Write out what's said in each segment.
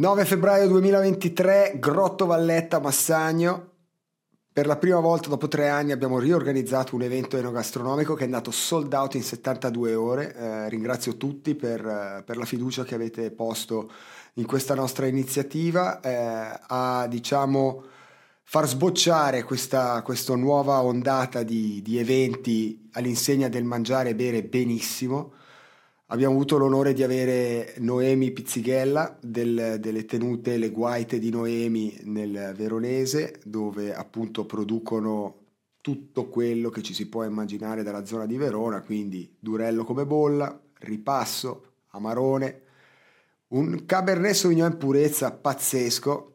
9 febbraio 2023, Grotto Valletta, Massagno. Per la prima volta dopo tre anni abbiamo riorganizzato un evento enogastronomico che è andato sold out in 72 ore. Eh, ringrazio tutti per, eh, per, la fiducia che avete posto in questa nostra iniziativa eh, a diciamo far sbocciare questa, questa nuova ondata di, di eventi all'insegna del mangiare e bere benissimo Abbiamo avuto l'onore di avere Noemi Pizzighella del, delle tenute Le Guaite di Noemi nel Veronese, dove appunto producono tutto quello che ci si può immaginare dalla zona di Verona, quindi durello come bolla, ripasso, amarone, un Cabernet Sauvignon in purezza pazzesco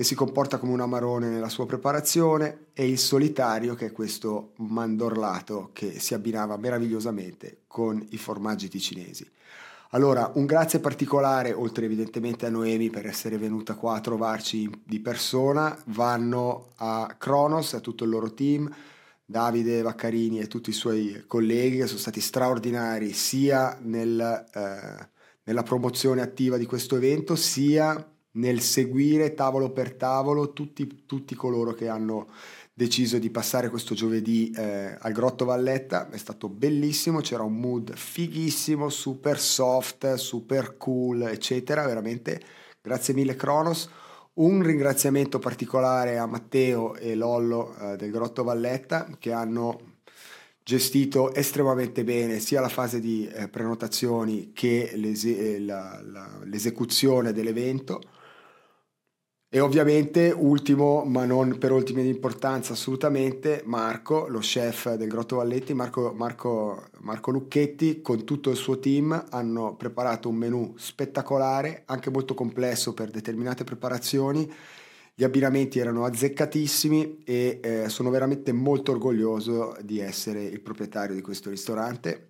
che si comporta come un amarone nella sua preparazione e il solitario che è questo mandorlato che si abbinava meravigliosamente con i formaggi ticinesi. Allora, un grazie particolare, oltre evidentemente a Noemi per essere venuta qua a trovarci di persona, vanno a Kronos, a tutto il loro team, Davide Vaccarini e tutti i suoi colleghi che sono stati straordinari sia nel, eh, nella promozione attiva di questo evento, sia nel seguire tavolo per tavolo tutti, tutti coloro che hanno deciso di passare questo giovedì eh, al Grotto Valletta. È stato bellissimo, c'era un mood fighissimo, super soft, super cool, eccetera. Veramente grazie mille Kronos. Un ringraziamento particolare a Matteo e Lollo eh, del Grotto Valletta che hanno gestito estremamente bene sia la fase di eh, prenotazioni che l'ese- la, la, l'esecuzione dell'evento e ovviamente, ultimo, ma non per ultime di importanza assolutamente, Marco, lo chef del Grotto Valletti, Marco, Marco, Marco Lucchetti, con tutto il suo team hanno preparato un menù spettacolare, anche molto complesso per determinate preparazioni. Gli abbinamenti erano azzeccatissimi e eh, sono veramente molto orgoglioso di essere il proprietario di questo ristorante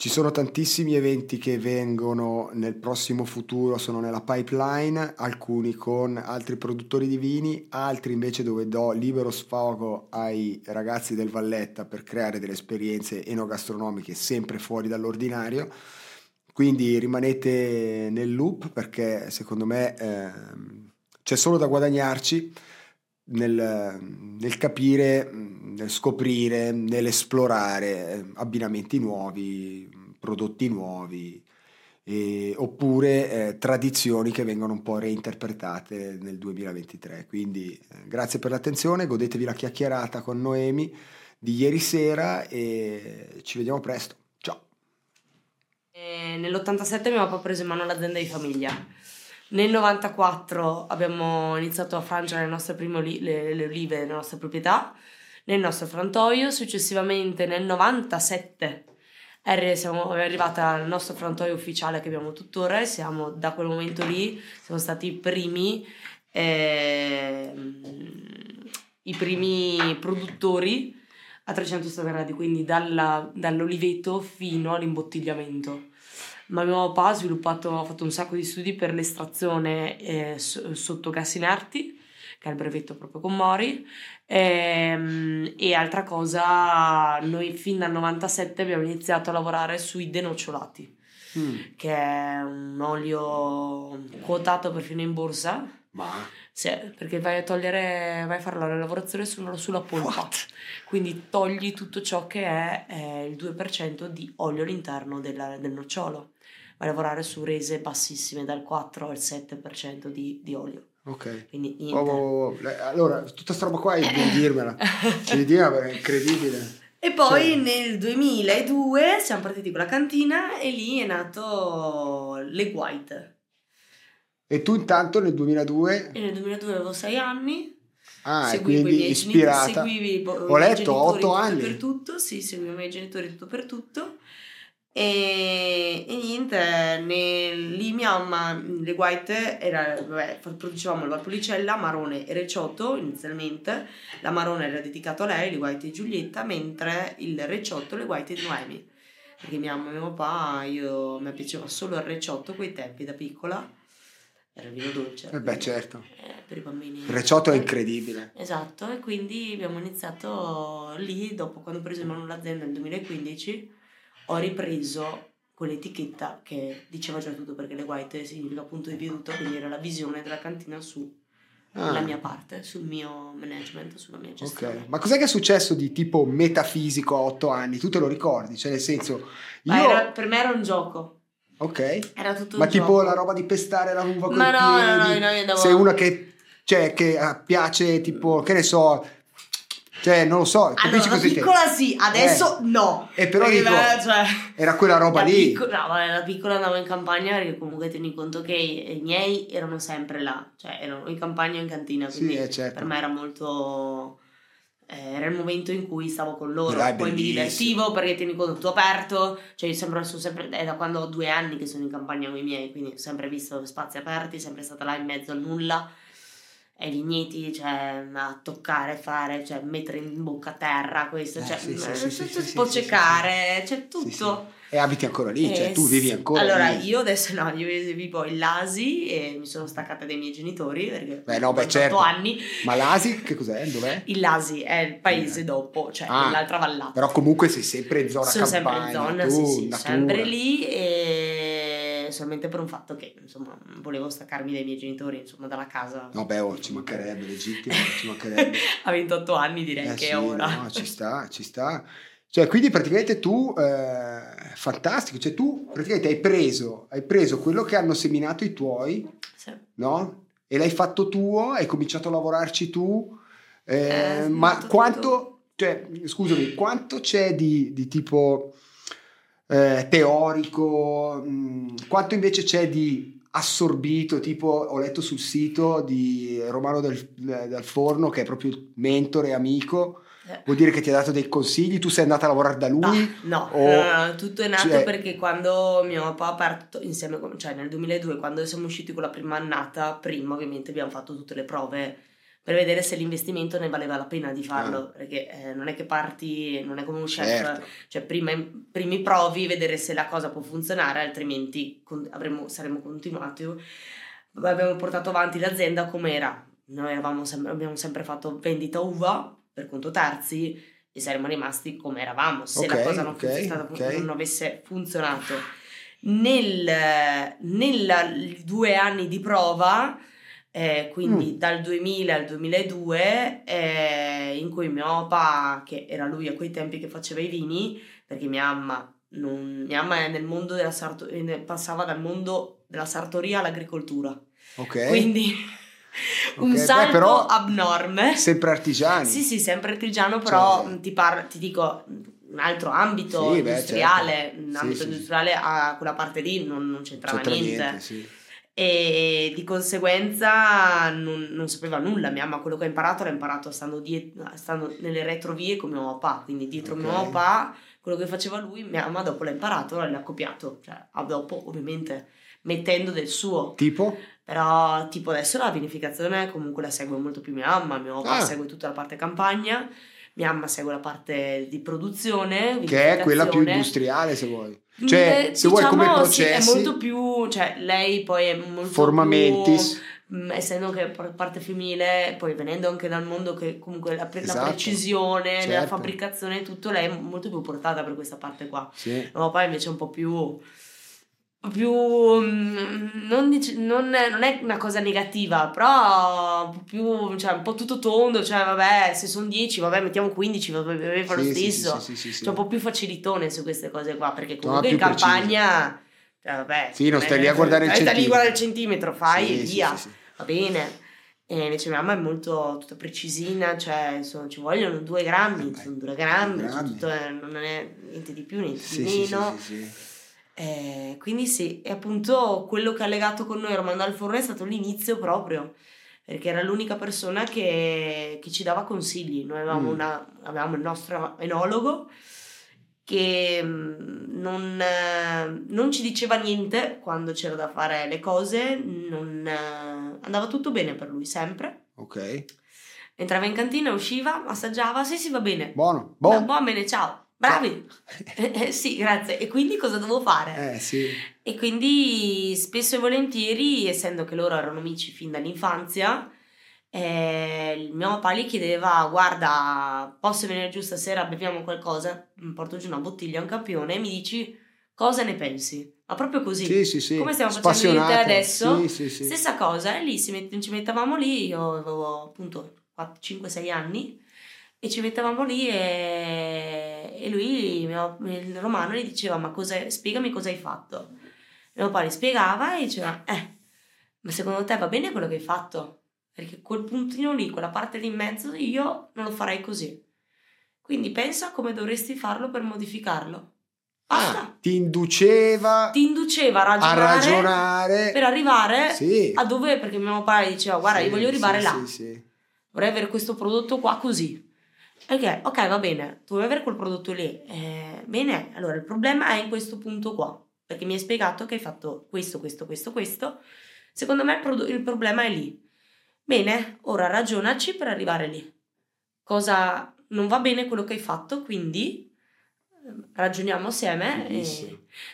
ci sono tantissimi eventi che vengono nel prossimo futuro, sono nella pipeline, alcuni con altri produttori di vini, altri invece dove do libero sfogo ai ragazzi del Valletta per creare delle esperienze enogastronomiche sempre fuori dall'ordinario. Quindi rimanete nel loop perché secondo me eh, c'è solo da guadagnarci nel, nel capire, nel scoprire, nell'esplorare eh, abbinamenti nuovi, prodotti nuovi, e, oppure eh, tradizioni che vengono un po' reinterpretate nel 2023. Quindi eh, grazie per l'attenzione, godetevi la chiacchierata con Noemi di ieri sera e ci vediamo presto. Ciao! E nell'87 mio papà ha preso in mano l'azienda di famiglia nel 94 abbiamo iniziato a frangere le nostre prime oli- le, le olive nella nostra proprietà, nel nostro frantoio. Successivamente nel 97 è, siamo, è arrivata al nostro frantoio ufficiale che abbiamo tuttora e siamo da quel momento lì siamo stati i primi, eh, i primi produttori a 360 gradi, quindi dalla, dall'oliveto fino all'imbottigliamento ma mio papà ha sviluppato, ha fatto un sacco di studi per l'estrazione eh, sotto gas inerti, che è il brevetto proprio con Mori, e, ehm, e altra cosa, noi fin dal 97 abbiamo iniziato a lavorare sui denocciolati, mm. che è un olio quotato perfino in borsa. Ma... Sì, perché vai a togliere, vai a fare la lavorazione solo sulla polpa. What? Quindi togli tutto ciò che è eh, il 2% di olio all'interno della, del nocciolo a lavorare su rese bassissime, dal 4 al 7% di, di olio. Ok. Quindi niente. Oh, oh, oh. Allora, tutta questa roba qua devi dirmela. devi dirmela, è incredibile. E poi cioè. nel 2002 siamo partiti con la cantina e lì è nato Le White. E tu intanto nel 2002? E nel 2002 avevo 6 anni. Ah, e quindi ispirata. Seguivi Ho letto 8 anni. Per tutto, sì, seguivo i miei genitori tutto per tutto. E, e niente, ne, lì mia mamma, le guaite, era, vabbè, producevamo la policella, marone e reciotto inizialmente. La marone era dedicato a lei, le guaite di Giulietta, mentre il reciotto le guaite di Noemi. Perché mia mamma e mio papà, io, mi piaceva solo il reciotto quei tempi da piccola. Era il vino dolce. Eh beh, certo. Eh, per i bambini. Il reciotto è incredibile. Esatto, e quindi abbiamo iniziato lì, dopo quando ho preso in mano l'azienda nel 2015 ho ripreso quell'etichetta che diceva già tutto perché le white significa punto di veduta, quindi era la visione della cantina su Ah. la mia parte, sul mio management, sulla mia gestione. Ok, ma cos'è che è successo di tipo metafisico a otto anni? Tu te lo ricordi? Cioè, nel senso, io... Ma era- per me era un gioco, Ok, era tutto ma un tipo gioco. la roba di pestare la uva con Ma no, no, no, piedi? no, io andavo- Sei una che, cioè, che ah, piace tipo, che ne so, cioè, non lo so, capisci Allora, da piccola sì, adesso no. Eh, però dico, me- cioè, Era quella roba lì. picco- no, vabbè, da piccola andavo in campagna perché comunque tieni conto che i, miei erano sempre là, cioè erano in campagna o in cantina, Sì, quindi eh, certo. per me era molto... eh, era il momento in cui stavo con loro, Dai, poi mi divertivo perché tieni conto tutto aperto, cioè io sempre, sono sempre, è da quando ho due anni che sono in campagna con i miei, quindi ho sempre visto spazi aperti, sempre stata là in mezzo al nulla, ai vigneti, cioè a toccare, fare, cioè mettere in bocca a terra, questo, Eh, cioè sì, sì, eh, sì, sì, sì, si può sì, sì, cercare, c'è Sì, tutto. E abiti ancora lì, cioè Eh, tu vivi sì. ancora Allora, lì. io adesso no, io vivo in Lasi e mi sono staccata dai miei genitori perché Beh, no, beh, ho 28 certo. anni. Ma l'Asi che cos'è? Dov'è? Il Lasi è il paese Eh. dopo, cioè Ah, nell'altra vallata. Però comunque sei sempre in zona sono sempre in campagna, zona, tu, sempre lì e solamente per un fatto che insomma volevo staccarmi dai miei genitori, insomma dalla casa. No, beh, oh, ci mancherebbe, legittimo, ci mancherebbe. A 28 anni direi Eh che sì, è ora. no, ci sta, ci sta. Cioè, quindi praticamente tu, eh, fantastico, cioè tu praticamente hai preso, hai preso quello che hanno seminato i tuoi, Sì. no? E l'hai fatto tuo, hai cominciato a lavorarci tu, eh, Eh, ma quanto, cioè, scusami, quanto c'è di, di tipo eh, teorico, mh, quanto invece c'è di assorbito, tipo ho letto sul sito di Romano del, del Forno, che è proprio mentore, amico, Eh. vuol dire che ti ha dato dei consigli, tu sei andata a lavorare da lui? No, o- no, no, no, tutto è nato cioè- perché quando mio papà ha aperto insieme con, cioè nel 2002, quando siamo usciti con la prima annata, prima ovviamente abbiamo fatto tutte le prove per vedere se l'investimento ne valeva la pena di farlo, perché eh, non è che parti, non è come un chef, Ah. Certo. cioè prima, primi provi, vedere se la cosa può funzionare, altrimenti con- avremmo, saremmo continuati. Abbiamo portato avanti l'azienda come era. Noi sem- abbiamo sempre fatto vendita uva per conto terzi e saremmo rimasti come eravamo se Ok, la cosa non, ok, fosse stata- ok. non avesse funzionato. Nel, nel due anni di prova, eh, quindi Mm. dal 2000 al 2002, eh, in cui mio papà, che era lui a quei tempi che faceva i vini, perché mia mamma, non- mia mamma è nel mondo della sarto- eh, passava dal mondo della sartoria all'agricoltura, Ok. quindi un Ok, beh, salto però- abnorme. Sempre artigiani. Sì, sì, sempre artigiano, però Cioè- mh, ti, par- ti dico mh, un altro ambito Sì, beh, industriale, certo. un Sì, ambito sì. industriale a quella parte lì non, non c'entrava C'entra niente. sì. E di conseguenza non, non sapeva nulla. Mia mamma quello che ha imparato l'ha imparato stando, die- stando nelle retrovie con mio papà, quindi dietro Ok. mio papà, quello che faceva lui, mia mamma dopo l'ha imparato l'ha copiato, cioè dopo ovviamente mettendo del suo. Tipo? Però, tipo, adesso la vinificazione comunque la segue molto più mia mamma. Mio papà Ah. segue tutta la parte campagna, mia mamma segue la parte di produzione. Che è quella più industriale, se vuoi. Cioè, Eh, se vuoi come diciamo, sì, processi, è molto più, cioè, lei poi è molto formamentis. più, mh, essendo che par- parte femminile, poi venendo anche dal mondo che comunque la, pre- la Esatto. precisione, la Certo. fabbricazione e tutto, lei è molto più portata per questa parte qua. Sì. Mio papà invece è un po' più. Più mm, non, dice- non è, non è una cosa negativa, però più, cioè un po' tutto tondo, cioè vabbè, se sono 10, vabbè, mettiamo 15, va bene fa lo Sì, stesso. sì, sì, sì. Cioè un po' più facilitone su queste cose qua, perché No, comunque più in campagna, cioè vabbè, Sì, non stai lì a guardare il stai lì a centimetro. guardare il centimetro, fai e via, va bene. E invece mia mamma è molto tutta precisina, cioè insomma, ci vogliono due grammi, Eh beh, sono due grammi, due grammi. tutto è- non è niente di più, niente di meno. sì, sì. Eh, quindi sì, e appunto quello che ha legato con noi Romano al Forno è stato l'inizio proprio, perché era l'unica persona che, che ci dava consigli. Noi avevamo, Mm. una- avevamo il nostro enologo che mm, non, eh, non ci diceva niente quando c'era da fare le cose, non, eh, andava tutto bene per lui sempre. Ok. Entrava in cantina, usciva, assaggiava, sì sì va bene. Buono. Buono. va bene, ciao. Bravi. Eh, eh, sì, grazie. E quindi cosa devo fare? Eh, sì. E quindi spesso e volentieri, essendo che loro erano amici fin dall'infanzia, eh, il mio papà gli chiedeva: Guarda, posso venire giù stasera? Beviamo qualcosa? Mi porto giù una bottiglia, un campione e mi dici cosa ne pensi? Ma proprio così. Sì, sì, sì. Come stiamo facendo te adesso? Sì, sì, sì. Stessa cosa, e lì si met- ci mettevamo lì, io avevo appunto 5-6 anni, e ci mettevamo lì e, e lui, mio- il romano, gli diceva, ma cosa, spiegami cosa hai fatto. E mio padre spiegava e diceva, eh, ma secondo te va bene quello che hai fatto? Perché quel puntino lì, quella parte lì in mezzo, io non lo farei così. Quindi pensa come dovresti farlo per modificarlo. Basta. Ah, ti induceva Ti induceva a a ragionare, ragionare. per arrivare Sì. a dove, perché mio padre diceva, guarda, Sì, io voglio arrivare sì, là, vorrei avere questo prodotto qua così. Ok, ok, va bene, tu vuoi avere quel prodotto lì. Eh, bene, allora il problema è in questo punto qua, perché mi hai spiegato che hai fatto questo, questo, questo, questo. Secondo me il, prodo- il problema è lì. Bene, ora ragionaci per arrivare lì. Cosa non va bene quello che hai fatto, quindi ragioniamo assieme. E...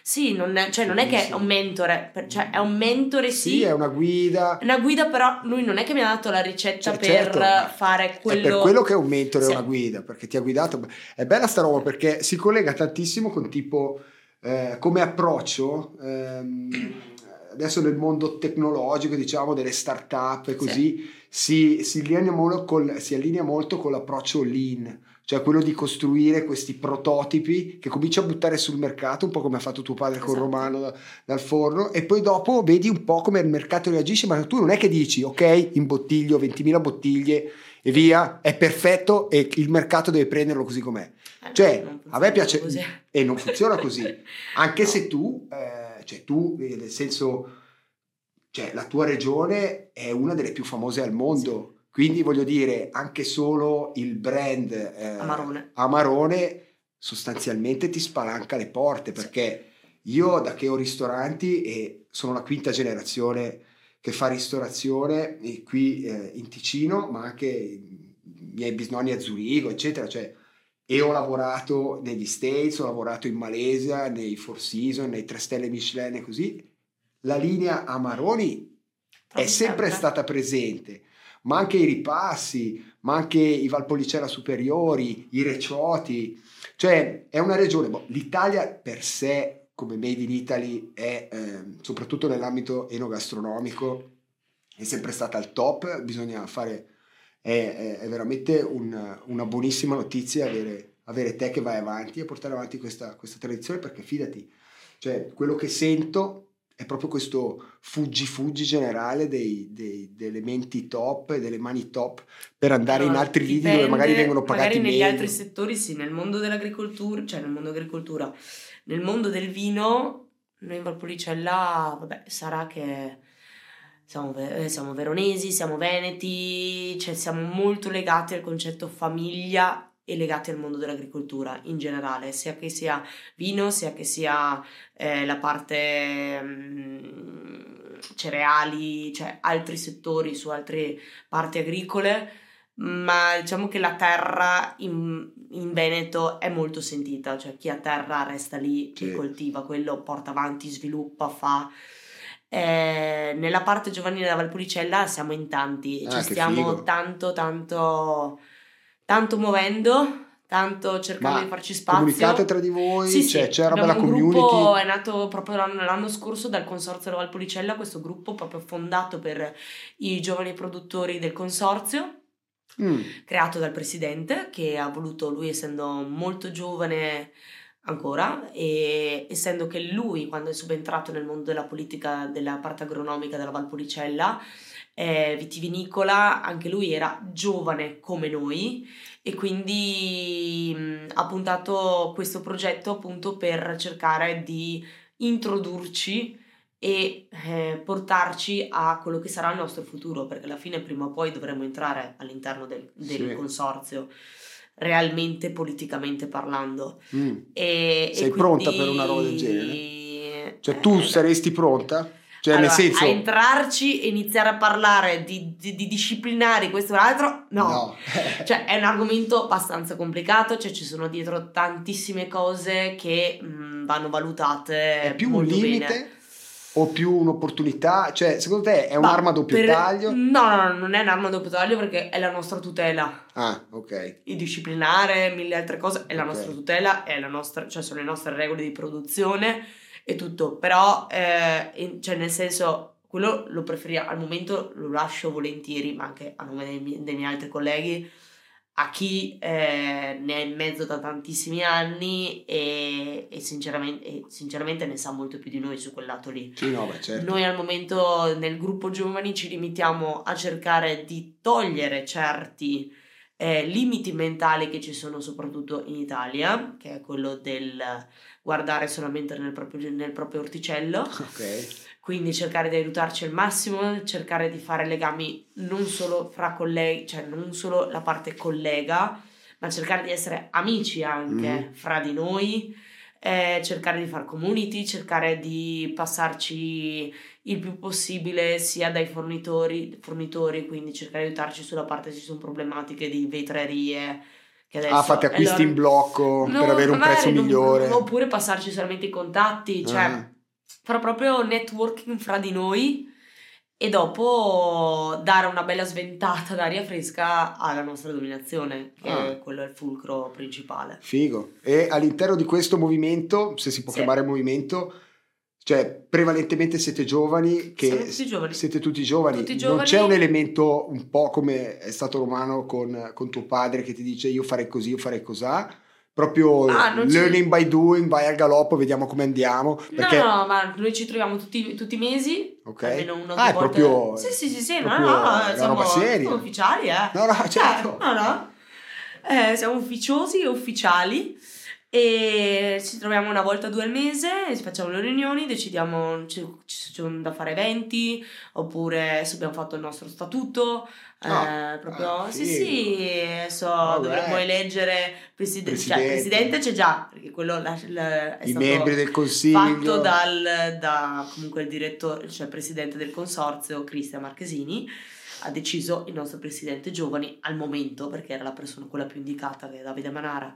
Sì, non è, cioè non è che è un mentore, cioè è un mentore sì, Sì, è una guida. una guida, però lui non è che mi ha dato la ricetta Cioè, per certo, fare quello. È per quello che è un mentore Sì. una guida, perché ti ha guidato. È bella sta roba perché si collega tantissimo con tipo eh, come approccio. ehm, adesso nel mondo tecnologico, diciamo, delle start-up e così, si, si, allinea molto col, si allinea molto con l'approccio lean, cioè quello di costruire questi prototipi che cominci a buttare sul mercato, un po' come ha fatto tuo padre con Esatto. Romano da- dal forno, e poi dopo vedi un po' come il mercato reagisce, ma tu non è che dici, ok, imbottiglio 20.000 bottiglie e via, è perfetto e il mercato deve prenderlo così com'è. Eh, Cioè, a me piace così. e non funziona così, anche No. se tu, eh, cioè tu, eh, nel senso, cioè la tua regione è una delle più famose al mondo, quindi voglio dire, anche solo il brand eh, Amarone. Amarone sostanzialmente ti spalanca le porte perché io da che ho ristoranti e sono la quinta generazione che fa ristorazione qui eh, in Ticino, ma anche i miei bisnonni a Zurigo, eccetera, cioè e ho lavorato negli States, ho lavorato in Malesia, nei Four Seasons, nei 3 stelle Michelin e così. La linea Amaroni è sempre stata presente, ma anche i ripassi, ma anche i Valpolicella superiori, i Recioti, cioè è una regione, boh, l'Italia per sé come Made in Italy è, ehm, soprattutto nell'ambito enogastronomico, è sempre stata al top, bisogna fare, è- è veramente un- una buonissima notizia avere, avere te che vai avanti e portare avanti questa, questa tradizione perché fidati, cioè quello che sento è proprio questo fuggi-fuggi generale dei, dei- delle menti top e delle mani top per andare in Allora, altri lidi dipende, dove magari vengono pagati magari negli meglio. altri settori sì, nel mondo dell'agricoltura, cioè nel mondo dell'agricoltura, nel mondo del vino, noi in Valpolicella, vabbè, sarà che siamo, eh, siamo veronesi, siamo veneti, cioè siamo molto legati al concetto famiglia e legati al mondo dell'agricoltura in generale, sia che sia vino, sia che sia eh, la parte mm, cereali, cioè altri settori su altre parti agricole, ma diciamo che la terra in, in Veneto è molto sentita, cioè chi ha terra resta lì Sì. coltiva, quello porta avanti, sviluppa, fa. Eh, nella parte giovanile della Valpolicella siamo in tanti, Ah, ci stiamo figo. tanto, tanto, tanto muovendo, tanto cercando Ma di farci spazio. Comunicate tra di voi, Sì, cioè, sì, c'è una bella un community. gruppo, è nato proprio l'anno, l'anno scorso dal consorzio della Valpolicella, questo gruppo proprio fondato per i giovani produttori del consorzio, Mm, creato dal presidente che ha voluto, lui essendo molto giovane ancora e essendo che lui quando è subentrato nel mondo della politica della parte agronomica della Valpolicella eh, vitivinicola, anche lui era giovane come noi e quindi mh, ha puntato questo progetto appunto per cercare di introdurci e eh, portarci a quello che sarà il nostro futuro, perché alla fine prima o poi dovremo entrare all'interno del, del Sì. consorzio, realmente politicamente parlando. mm. E, e Sei pronta per una roba del genere? genere? Cioè, tu saresti pronta? Cioè, Allora, nel senso... a entrarci e iniziare a parlare di, di- di disciplinari, questo e l'altro, no. Cioè, è un argomento abbastanza complicato, cioè ci sono dietro tantissime cose che mh, vanno valutate è più un limite? bene. o più un'opportunità? Cioè, secondo te è un'arma a doppio per... taglio? No, no, no, non è un'arma a doppio taglio perché è la nostra tutela. Ah, ok. Il disciplinare, mille altre cose, è la Ok. nostra tutela, è la nostra, cioè sono le nostre regole di produzione e tutto. Però, eh, cioè nel senso, quello lo preferisco, al momento lo lascio volentieri, ma anche a nome dei, miei- dei miei altri colleghi, a chi eh, ne è in mezzo da tantissimi anni e, e sinceramente, e sinceramente ne sa molto più di noi su quel lato lì. Sì, no, beh, certo. Noi al momento nel gruppo giovani ci limitiamo a cercare di togliere certi eh, limiti mentali che ci sono soprattutto in Italia, che è quello del guardare solamente nel proprio, nel proprio orticello, Ok. quindi cercare di aiutarci al massimo, cercare di fare legami non solo fra colleghi, cioè non solo la parte collega, ma cercare di essere amici anche Mhm. fra di noi, eh, cercare di fare community, cercare di passarci il più possibile sia dai fornitori, fornitori quindi cercare di aiutarci sulla parte se ci sono problematiche di vetrerie. Che adesso, Ah, fate acquisti allora- in blocco per No, avere un prezzo non- migliore. oppure passarci solamente i contatti, cioè Ah. fare proprio networking fra di noi e dopo dare una bella sventata d'aria fresca alla nostra dominazione, che Ah. è quello è il fulcro principale. Figo. E all'interno di questo movimento, se si può Sì. chiamare movimento, cioè prevalentemente siete giovani che Siamo tutti giovani. siete tutti giovani. Tutti Non giovani. c'è un elemento un po' come è stato Romano con, con tuo padre che ti dice io farei così, io farei cos'ha. Proprio Ah, non learning by doing, vai al galoppo, vediamo come andiamo. Perché, No, no, ma noi ci troviamo tutti, tutti i mesi, ok? almeno uno ah, è volte. proprio. Sì, sì, sì, sì, no, no, siamo, seria. siamo ufficiali, eh. No, no, certo. Eh, no, no. Eh, siamo ufficiosi e ufficiali e ci troviamo una volta o due al mese, ci facciamo le riunioni, decidiamo ci, ci sono da fare eventi oppure se abbiamo fatto il nostro statuto. eh, Ah, proprio ah, sì, sì, adesso Vabbè. dovremmo eleggere preside- Presidente. cioè presidente c'è già, perché quello la- la- è I stato membri del consiglio. fatto dal da, comunque il direttore, cioè il presidente del consorzio Cristian Marchesini ha deciso il nostro presidente giovani al momento perché era la persona quella più indicata che è Davide Manara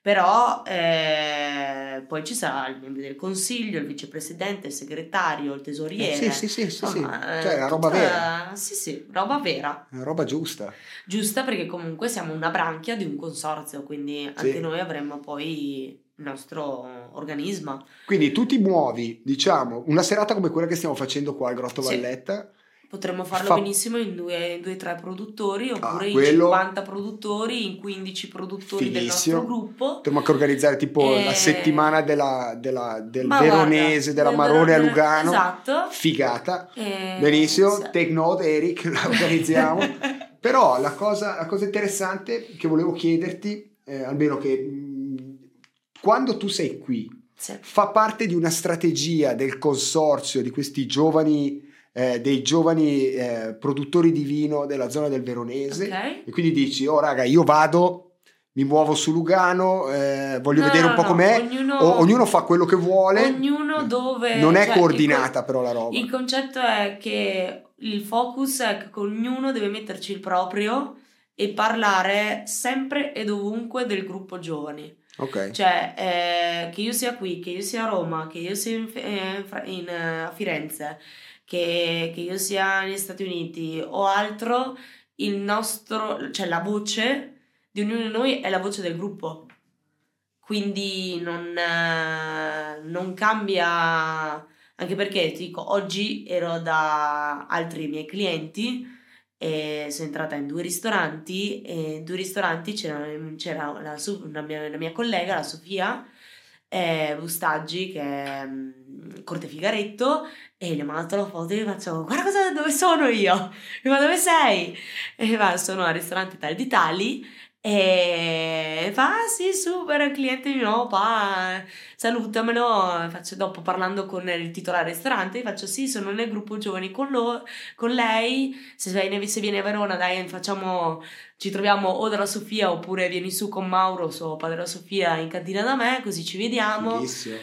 però eh, poi ci sarà il membro del consiglio il vicepresidente il segretario il Eh, tesoriere sì, sì, sì, sì, sì. Insomma, eh, Cioè, è una roba tutta- vera. sì sì roba vera una roba giusta. giusta perché comunque siamo una branchia di un consorzio quindi anche Sì. noi avremmo poi il nostro organismo Quindi tu ti muovi, diciamo, una serata come quella che stiamo facendo qua al Grotto Sì. Valletta. Potremmo farlo Fa- benissimo in due, in due tre produttori oppure Ah, in quello- 50 produttori, in 15 produttori del Fighissimo. nostro gruppo. Potremmo anche organizzare tipo Eh, la settimana della, della- del Ma veronese, guarda, della del Marone a Lugano. Esatto. Figata. Eh, Benissimo, sì. take note Eric, la organizziamo. Però la cosa, la cosa interessante che volevo chiederti, eh, almeno che mh, quando tu sei qui, Sì. fa parte di una strategia del consorzio di questi giovani, eh, dei giovani eh, produttori di vino della zona del Veronese. Ok. E quindi dici, oh raga, io vado, mi muovo su Lugano, eh, voglio No, vedere un po' no, com'è. Ognuno, O- ognuno fa quello che vuole. ognuno dove... non è cioè, il coordinata però la roba. Il concetto è che il focus è che ognuno deve metterci il proprio e parlare sempre e dovunque del gruppo giovani. Ok. Cioè, eh, che io sia qui, che io sia a Roma, che io sia in, eh, in, eh, a Firenze, che, che io sia negli Stati Uniti o altro, il nostro, cioè la voce di ognuno di noi è la voce del gruppo. Quindi non, eh, non cambia, anche perché ti dico, oggi ero da altri miei clienti e sono entrata in due ristoranti e in due ristoranti c'era, c'era la, una mia, la mia collega, la Sofia eh, Bustaggi, che è mm, Corte Figaretto, e gli ho mandato la foto e gli faccio guarda cosa, dove sono io? E ma dove sei? E va, sono al ristorante tal di tali e fa ah sì super cliente mio pa salutamelo faccio dopo parlando con il titolare del ristorante gli faccio sì sono nel gruppo giovani con, lo, con lei se se viene a Verona dai facciamo ci troviamo o dalla Sofia oppure vieni su con Mauro suo padre della Sofia in cantina da me così ci vediamo Fighissimo.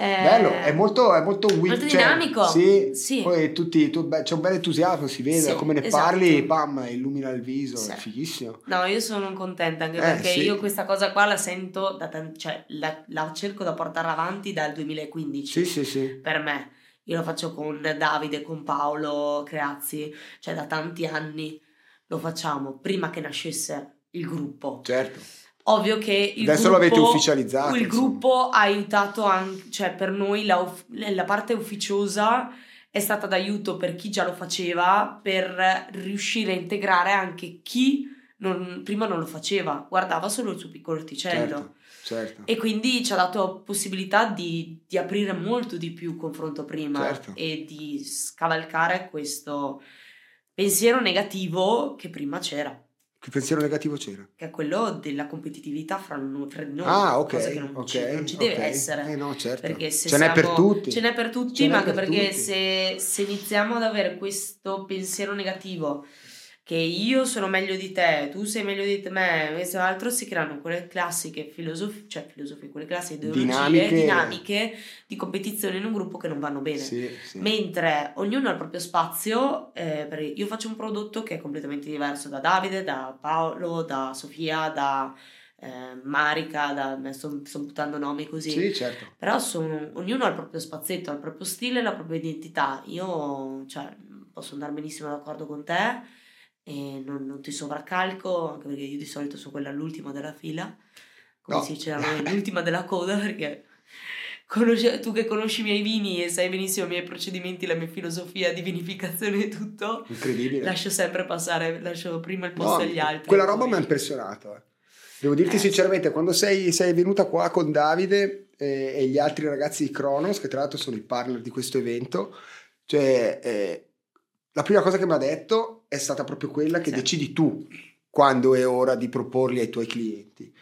Eh, Bello, è molto, è molto, molto cioè, dinamico. Sì, Sì. poi tutti, tu- beh, c'è un bel entusiasmo, si vede, Sì, come ne esatto. parli, pam, illumina il viso, Sì. è fighissimo. No, io sono contenta anche Eh, perché sì. io questa cosa qua la sento da tan- cioè la, la cerco da portare avanti dal 2015 Sì, sì, sì. per me. io lo faccio con Davide, con Paolo Creazzi, cioè da tanti anni lo facciamo prima che nascesse il gruppo. Certo. Ovvio che il Adesso gruppo, l'avete ufficializzato. il insomma. gruppo ha aiutato anche, cioè per noi la, la parte ufficiosa è stata d'aiuto per chi già lo faceva, per riuscire a integrare anche chi non- prima non lo faceva, guardava solo il suo piccolo orticello. Certo, certo. E quindi ci ha dato possibilità di, di aprire molto di più confronto prima Certo. e di scavalcare questo pensiero negativo che prima c'era, Che pensiero negativo c'era? che è quello della competitività fra, fra di noi, ah, ok. cosa che non, ok, ci, non ci deve ok. essere. Eh no, certo. Perché se Ce n'è per siamo- tutti. Ce n'è per tutti, Ce ma anche per perché tutti. se, se iniziamo ad avere questo pensiero negativo che io sono meglio di te, tu sei meglio di me, questo e l'altro, si creano quelle classiche filosofie, cioè filosofie, quelle classiche ideologie, Dinamiche. dinamiche di competizione in un gruppo che non vanno bene. Sì, sì. Mentre ognuno ha il proprio spazio, eh, io faccio un prodotto che è completamente diverso da Davide, da Paolo, da Sofia, da eh, Marica, da, sto, sto buttando nomi così. Sì, certo. Però sono, ognuno ha il proprio spazietto, ha il proprio stile, la propria identità. Io cioè, posso andare benissimo d'accordo con te e non, non ti sovraccalco, anche perché io di solito sono quella all'ultima della fila, come No. si dice da noi, l'ultima della coda, perché conosci- tu che conosci i miei vini e sai benissimo i miei procedimenti, la mia filosofia di vinificazione e tutto, Incredibile. lascio sempre passare, lascio prima il No, posto agli altri. Quella roba mi ha impressionato. eh. Devo dirti Eh, sinceramente, quando sei, sei venuta qua con Davide eh, e gli altri ragazzi di Kronos, che tra l'altro sono i partner di questo evento, cioè eh, la prima cosa che mi ha detto è stata proprio quella che Sì. decidi tu quando è ora di proporli ai tuoi clienti.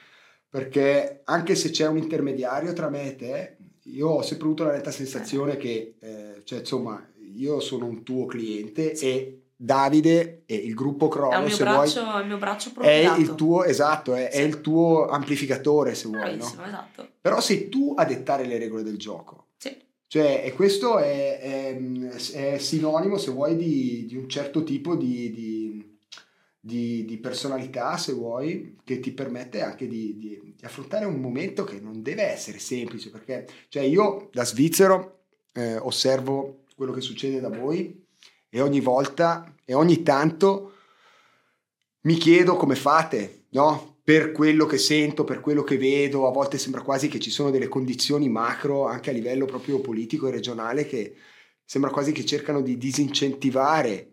Perché anche se c'è un intermediario tra me e te, io ho sempre avuto la netta sensazione che, eh, cioè, insomma, io sono un tuo cliente e Davide e il gruppo È mio se vuoi, braccio, è il mio braccio è il tuo, esatto, è, è Sì. il tuo amplificatore se vuoi, no? Esatto. Però sei tu a dettare le regole del gioco. Cioè, e questo è, è- è sinonimo, se vuoi, di, di un certo tipo di, di- di- di personalità, se vuoi, che ti permette anche di affrontare un momento che non deve essere semplice, perché cioè, io da svizzero eh, osservo quello che succede da voi e ogni volta e ogni tanto mi chiedo come fate, no? Per quello che sento, per quello che vedo, a volte sembra quasi che ci sono delle condizioni macro anche a livello proprio politico e regionale che sembra quasi che cercano di disincentivare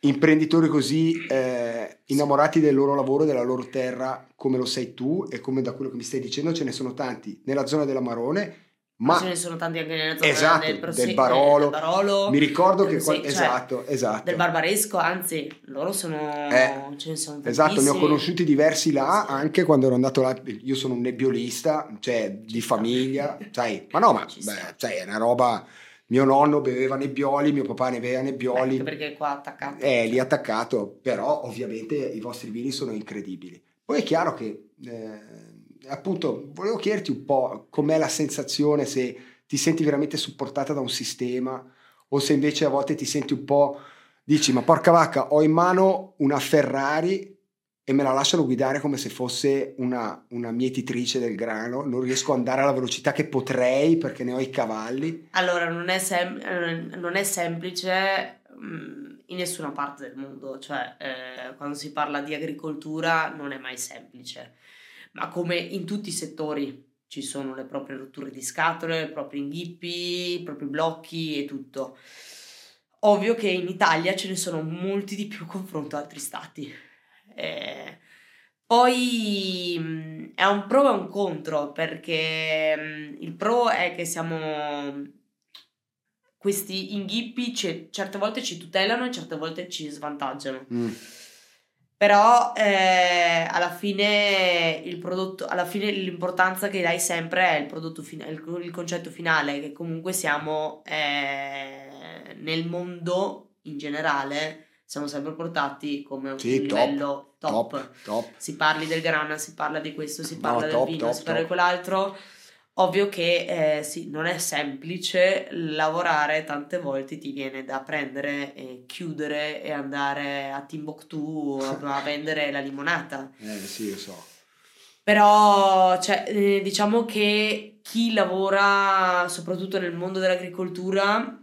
imprenditori così eh, innamorati del loro lavoro, della loro terra, come lo sei tu e come da quello che mi stai dicendo ce ne sono tanti. Nella zona della Marone, Ma ce ne sono tanti anche nella zona Esatto, del, del Prosse- Barolo. del Barolo, mi ricordo del che... qua- Prosse- cioè, esatto, esatto. del Barbaresco, anzi, loro sono... Eh, ce ne sono Esatto, ne ho tantissimi. conosciuti diversi là, Sì. anche quando ero andato là, io sono un nebbiolista, cioè di sta. famiglia, sai, ma no, ma beh, sai, è una roba, mio nonno beveva nebbioli, mio papà ne beveva nebbioli, anche perché qua attaccato. è lì attaccato, però ovviamente i vostri vini sono incredibili. Poi è chiaro che, eh, appunto, volevo chiederti un po' com'è la sensazione, se ti senti veramente supportata da un sistema o se invece a volte ti senti un po', dici, ma porca vacca, ho in mano una Ferrari e me la lasciano guidare come se fosse una, una mietitrice del grano, non riesco ad andare alla velocità che potrei perché ne ho i cavalli. Allora, non è, sem- non è semplice mm, in nessuna parte del mondo, cioè eh, quando si parla di agricoltura non è mai semplice, ma come in tutti i settori ci sono le proprie rotture di scatole, i propri inghippi, i propri blocchi e tutto. Ovvio che in Italia ce ne sono molti di più confronto ad altri stati. Eh, poi mm, è un pro e un contro perché mm, il pro è che siamo questi inghippi ce- certe volte ci tutelano e certe volte ci svantaggiano. Mm. Però eh, alla fine il prodotto, alla fine l'importanza che dai sempre è il prodotto finale, il, il concetto finale, che comunque siamo eh, nel mondo in generale, siamo sempre portati come Sì, un top, livello top. Top, top. Si parli del grana, si parla di questo, si No, parla top, del vino, top, si parla di quell'altro. Ovvio che eh, sì, non è semplice lavorare, tante volte ti viene da prendere e chiudere e andare a Timbuktu a, vendere la limonata. Eh sì, lo so. Però cioè, eh, diciamo che chi lavora soprattutto nel mondo dell'agricoltura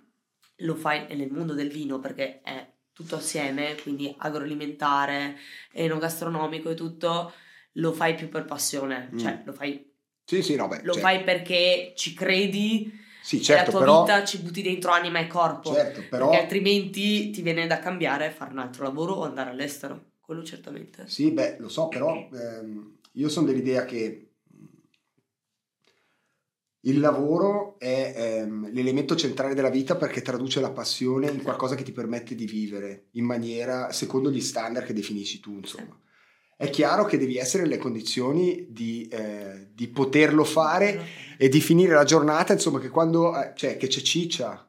lo fa nel mondo del vino perché è tutto assieme, quindi agroalimentare, enogastronomico e tutto, lo fai più per passione, mm. cioè lo fai, sì, sì, no, beh, lo certo. fai perché ci credi sì, certo, la tua però... vita ci butti dentro anima e corpo, certo, però... perché altrimenti ti viene da cambiare, fare un altro lavoro o andare all'estero, quello certamente. Sì, beh, lo so, però ehm, io sono dell'idea che il lavoro è ehm, l'elemento centrale della vita perché traduce la passione in qualcosa che ti permette di vivere in maniera secondo gli standard che definisci tu, insomma. È chiaro che devi essere nelle condizioni di, eh, di poterlo fare e di finire la giornata, insomma, che quando eh, cioè, che c'è ciccia,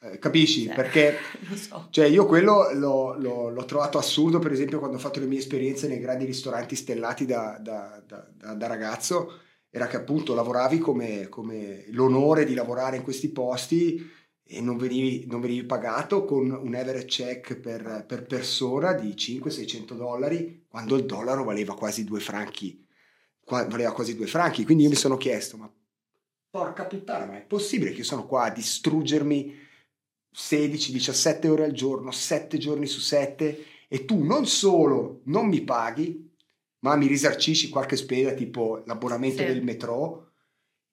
eh, capisci? Sì, Perché so. cioè, io quello l'ho, l'ho, l'ho, trovato assurdo, per esempio, quando ho fatto le mie esperienze nei grandi ristoranti stellati da, da, da, da ragazzo, era che appunto lavoravi come, come, l'onore di lavorare in questi posti e non venivi, non venivi pagato con un average check per, per persona di 500-600 dollari, quando il dollaro valeva quasi due franchi. Valeva quasi due franchi. Quindi io mi sono chiesto, ma porca puttana, ma è possibile che io sono qua a distruggermi 16-17 ore al giorno, 7 giorni su 7 e tu non solo non mi paghi, ma mi risarcisci qualche spesa tipo l'abbonamento sì. del metro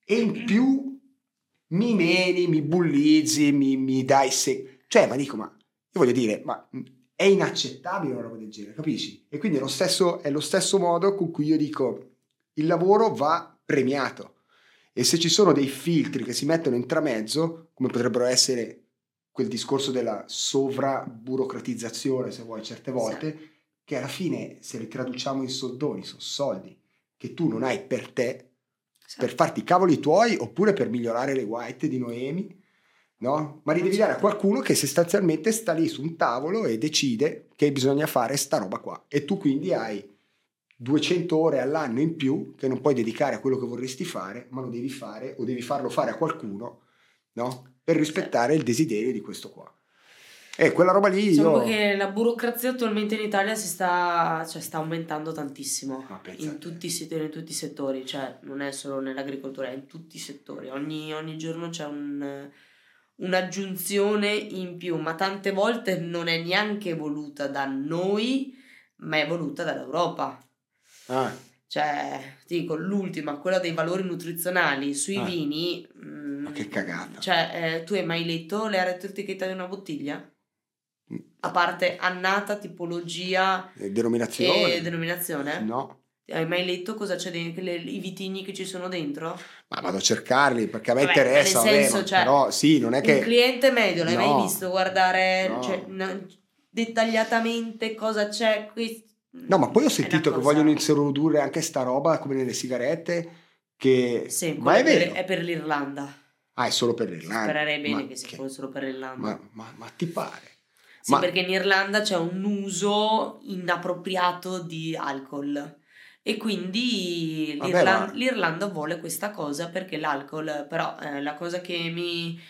e in più mi meni, mi bullizzi, mi, mi dai se... Cioè, ma dico, ma io voglio dire, ma è inaccettabile una roba del genere, capisci? E quindi è lo stesso, è lo stesso modo con cui io dico, il lavoro va premiato. E se ci sono dei filtri che si mettono in tramezzo, come potrebbero essere quel discorso della sovraburocratizzazione, se vuoi, certe volte, sì. che alla fine, se li traduciamo in soldoni, sono soldi che tu non hai per te, sì. per farti i cavoli tuoi, oppure per migliorare le white di Noemi, no? Ma li devi dare a qualcuno che sostanzialmente sta lì su un tavolo e decide che bisogna fare sta roba qua. E tu quindi hai 200 ore all'anno in più che non puoi dedicare a quello che vorresti fare, ma lo devi fare o devi farlo fare a qualcuno, no? per rispettare il desiderio di questo qua. E quella roba lì diciamo io... che la burocrazia attualmente in Italia si sta, cioè, sta aumentando tantissimo ah, in, tutti, in, tutti, i settori, cioè non è solo nell'agricoltura, è in tutti i settori. Ogni, ogni giorno c'è un, un'aggiunzione in più, ma tante volte non è neanche voluta da noi, ma è voluta dall'Europa. Ah. Cioè, ti dico, l'ultima, quella dei valori nutrizionali sui ah. vini... Mh, ma che cagata. Cioè, eh, tu hai mai letto le etichetta di una bottiglia? A parte annata, tipologia e denominazione. E denominazione? No. Hai mai letto cosa c'è dentro, le, i vitigni che ci sono dentro? Ma vado a cercarli perché a me Vabbè, interessa, nel senso, vabbè, cioè, però sì, non è che... Un cliente medio, l'hai no, mai visto guardare no. cioè, no, dettagliatamente cosa c'è? Qui... No, ma poi ho sentito che vogliono introdurre anche sta roba come nelle sigarette che... Sì, ma è, vero. è per l'Irlanda. Ah, è solo per l'Irlanda. Spererei bene ma che sia che... solo per l'Irlanda. Ma, ma, ma ti pare? Sì, ma... perché in Irlanda c'è un uso inappropriato di alcol. E quindi Vabbè, l'Irlanda, ma... l'Irlanda, vuole questa cosa perché l'alcol, però eh, la cosa che mi,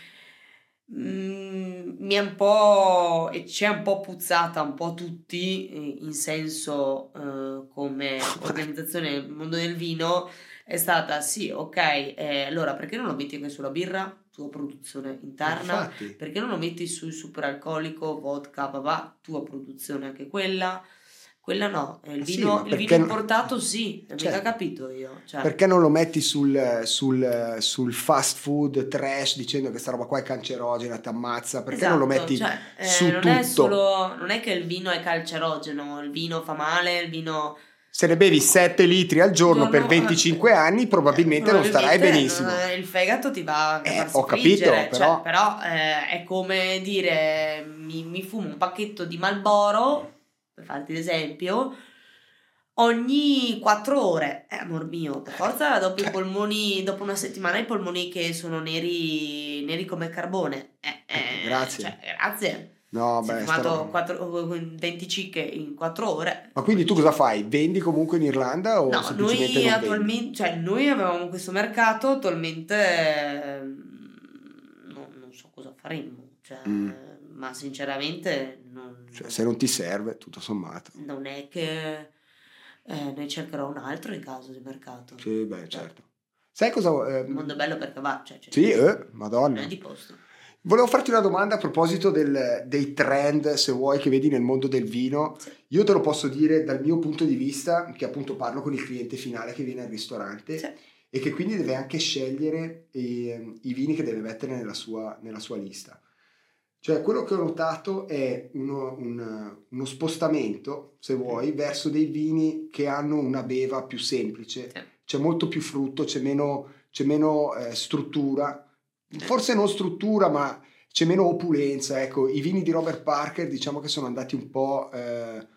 mm, mi è un po' e ci è un po' puzzata un po' tutti eh, in senso eh, come organizzazione del mondo del vino è stata sì, ok, eh, allora perché non lo metti anche sulla birra, tua produzione interna? Infatti. Perché non lo metti sul superalcolico, vodka, papà, tua produzione anche quella? Quella no, il vino, sì, il vino importato sì, cioè, mica capito io. Cioè. Perché non lo metti sul, sul, sul, fast food trash dicendo che sta roba qua è cancerogena, ti ammazza? Perché esatto, non lo metti cioè, eh, su non tutto? È solo, non è che il vino è cancerogeno, il vino fa male, il vino se ne bevi 7 litri al giorno, giorno per 25 anni, probabilmente, non starai benissimo. Il fegato ti va a eh, Ho capito, cioè, però, però eh, è come dire mi, mi fumo un pacchetto di Malboro, per farti l'esempio, ogni 4 ore. Eh, amor mio, per forza dopo i cioè. polmoni, dopo una settimana i polmoni che sono neri, neri come carbone. Eh, eh, grazie. Cioè, grazie. No, beh, fumato 4, 20 cicche in 4 ore. Ma quindi tu cosa fai? Vendi comunque in Irlanda o no, semplicemente noi attualmente, cioè noi avevamo questo mercato, attualmente mm, no, non so cosa faremmo, cioè, mm. ma sinceramente non, cioè, se non ti serve, tutto sommato. Non è che eh, ne cercherò un altro in caso di mercato. Sì, beh, certo. Sai cosa... Eh, Il mondo è bello perché va, cioè, cioè, sì, eh, non madonna. è di posto. Volevo farti una domanda a proposito del- dei trend, se vuoi, che vedi nel mondo del vino. Sì. Io te lo posso dire dal mio punto di vista, che appunto parlo con il cliente finale che viene al ristorante Sì. e che quindi deve anche scegliere eh, i vini che deve mettere nella sua, nella sua lista. Cioè, quello che ho notato è uno, un- uno spostamento, se vuoi, verso dei vini che hanno una beva più semplice. Sì. C'è molto più frutto, c'è meno, c'è meno eh, struttura. Forse non struttura, ma c'è meno opulenza. Ecco, i vini di Robert Parker diciamo che sono andati un po'... eh,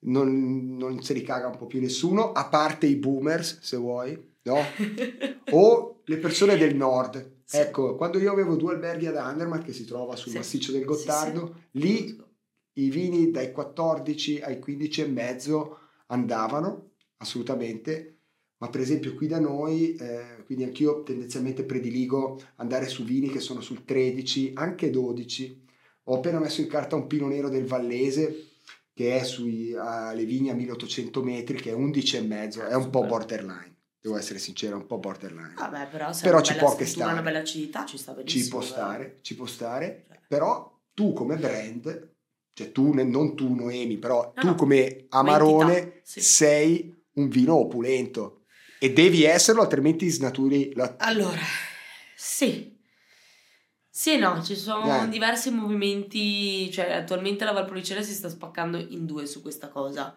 non, non se li caga un po' più nessuno, a parte i boomers, se vuoi, no? o le persone del nord. Sì. Ecco, quando io avevo due alberghi ad Andermatt, che si trova sul Sì. massiccio del Gottardo, sì. lì i vini dai 14 ai 15 e mezzo andavano assolutamente ma per esempio qui da noi eh, quindi anch'io tendenzialmente prediligo andare su vini che sono sul 13 anche 12 ho appena messo in carta un pino nero del Vallese che è sui, alle vigne a 1800 metri che è 11 e mezzo è un po' borderline devo essere sincero è un po' borderline Vabbè, però Però ci può struttura, stare. una bella acidità ci sta benissimo. ci può però. stare ci può stare Cioè, però tu come brand, cioè tu, non tu Noemi, però No, tu no. come Amarone sì. sei un vino opulento e devi esserlo altrimenti snaturi la... Allora, sì. Sì e no, ci sono Eh. diversi movimenti, cioè attualmente la Valpolicella si sta spaccando in due su questa cosa.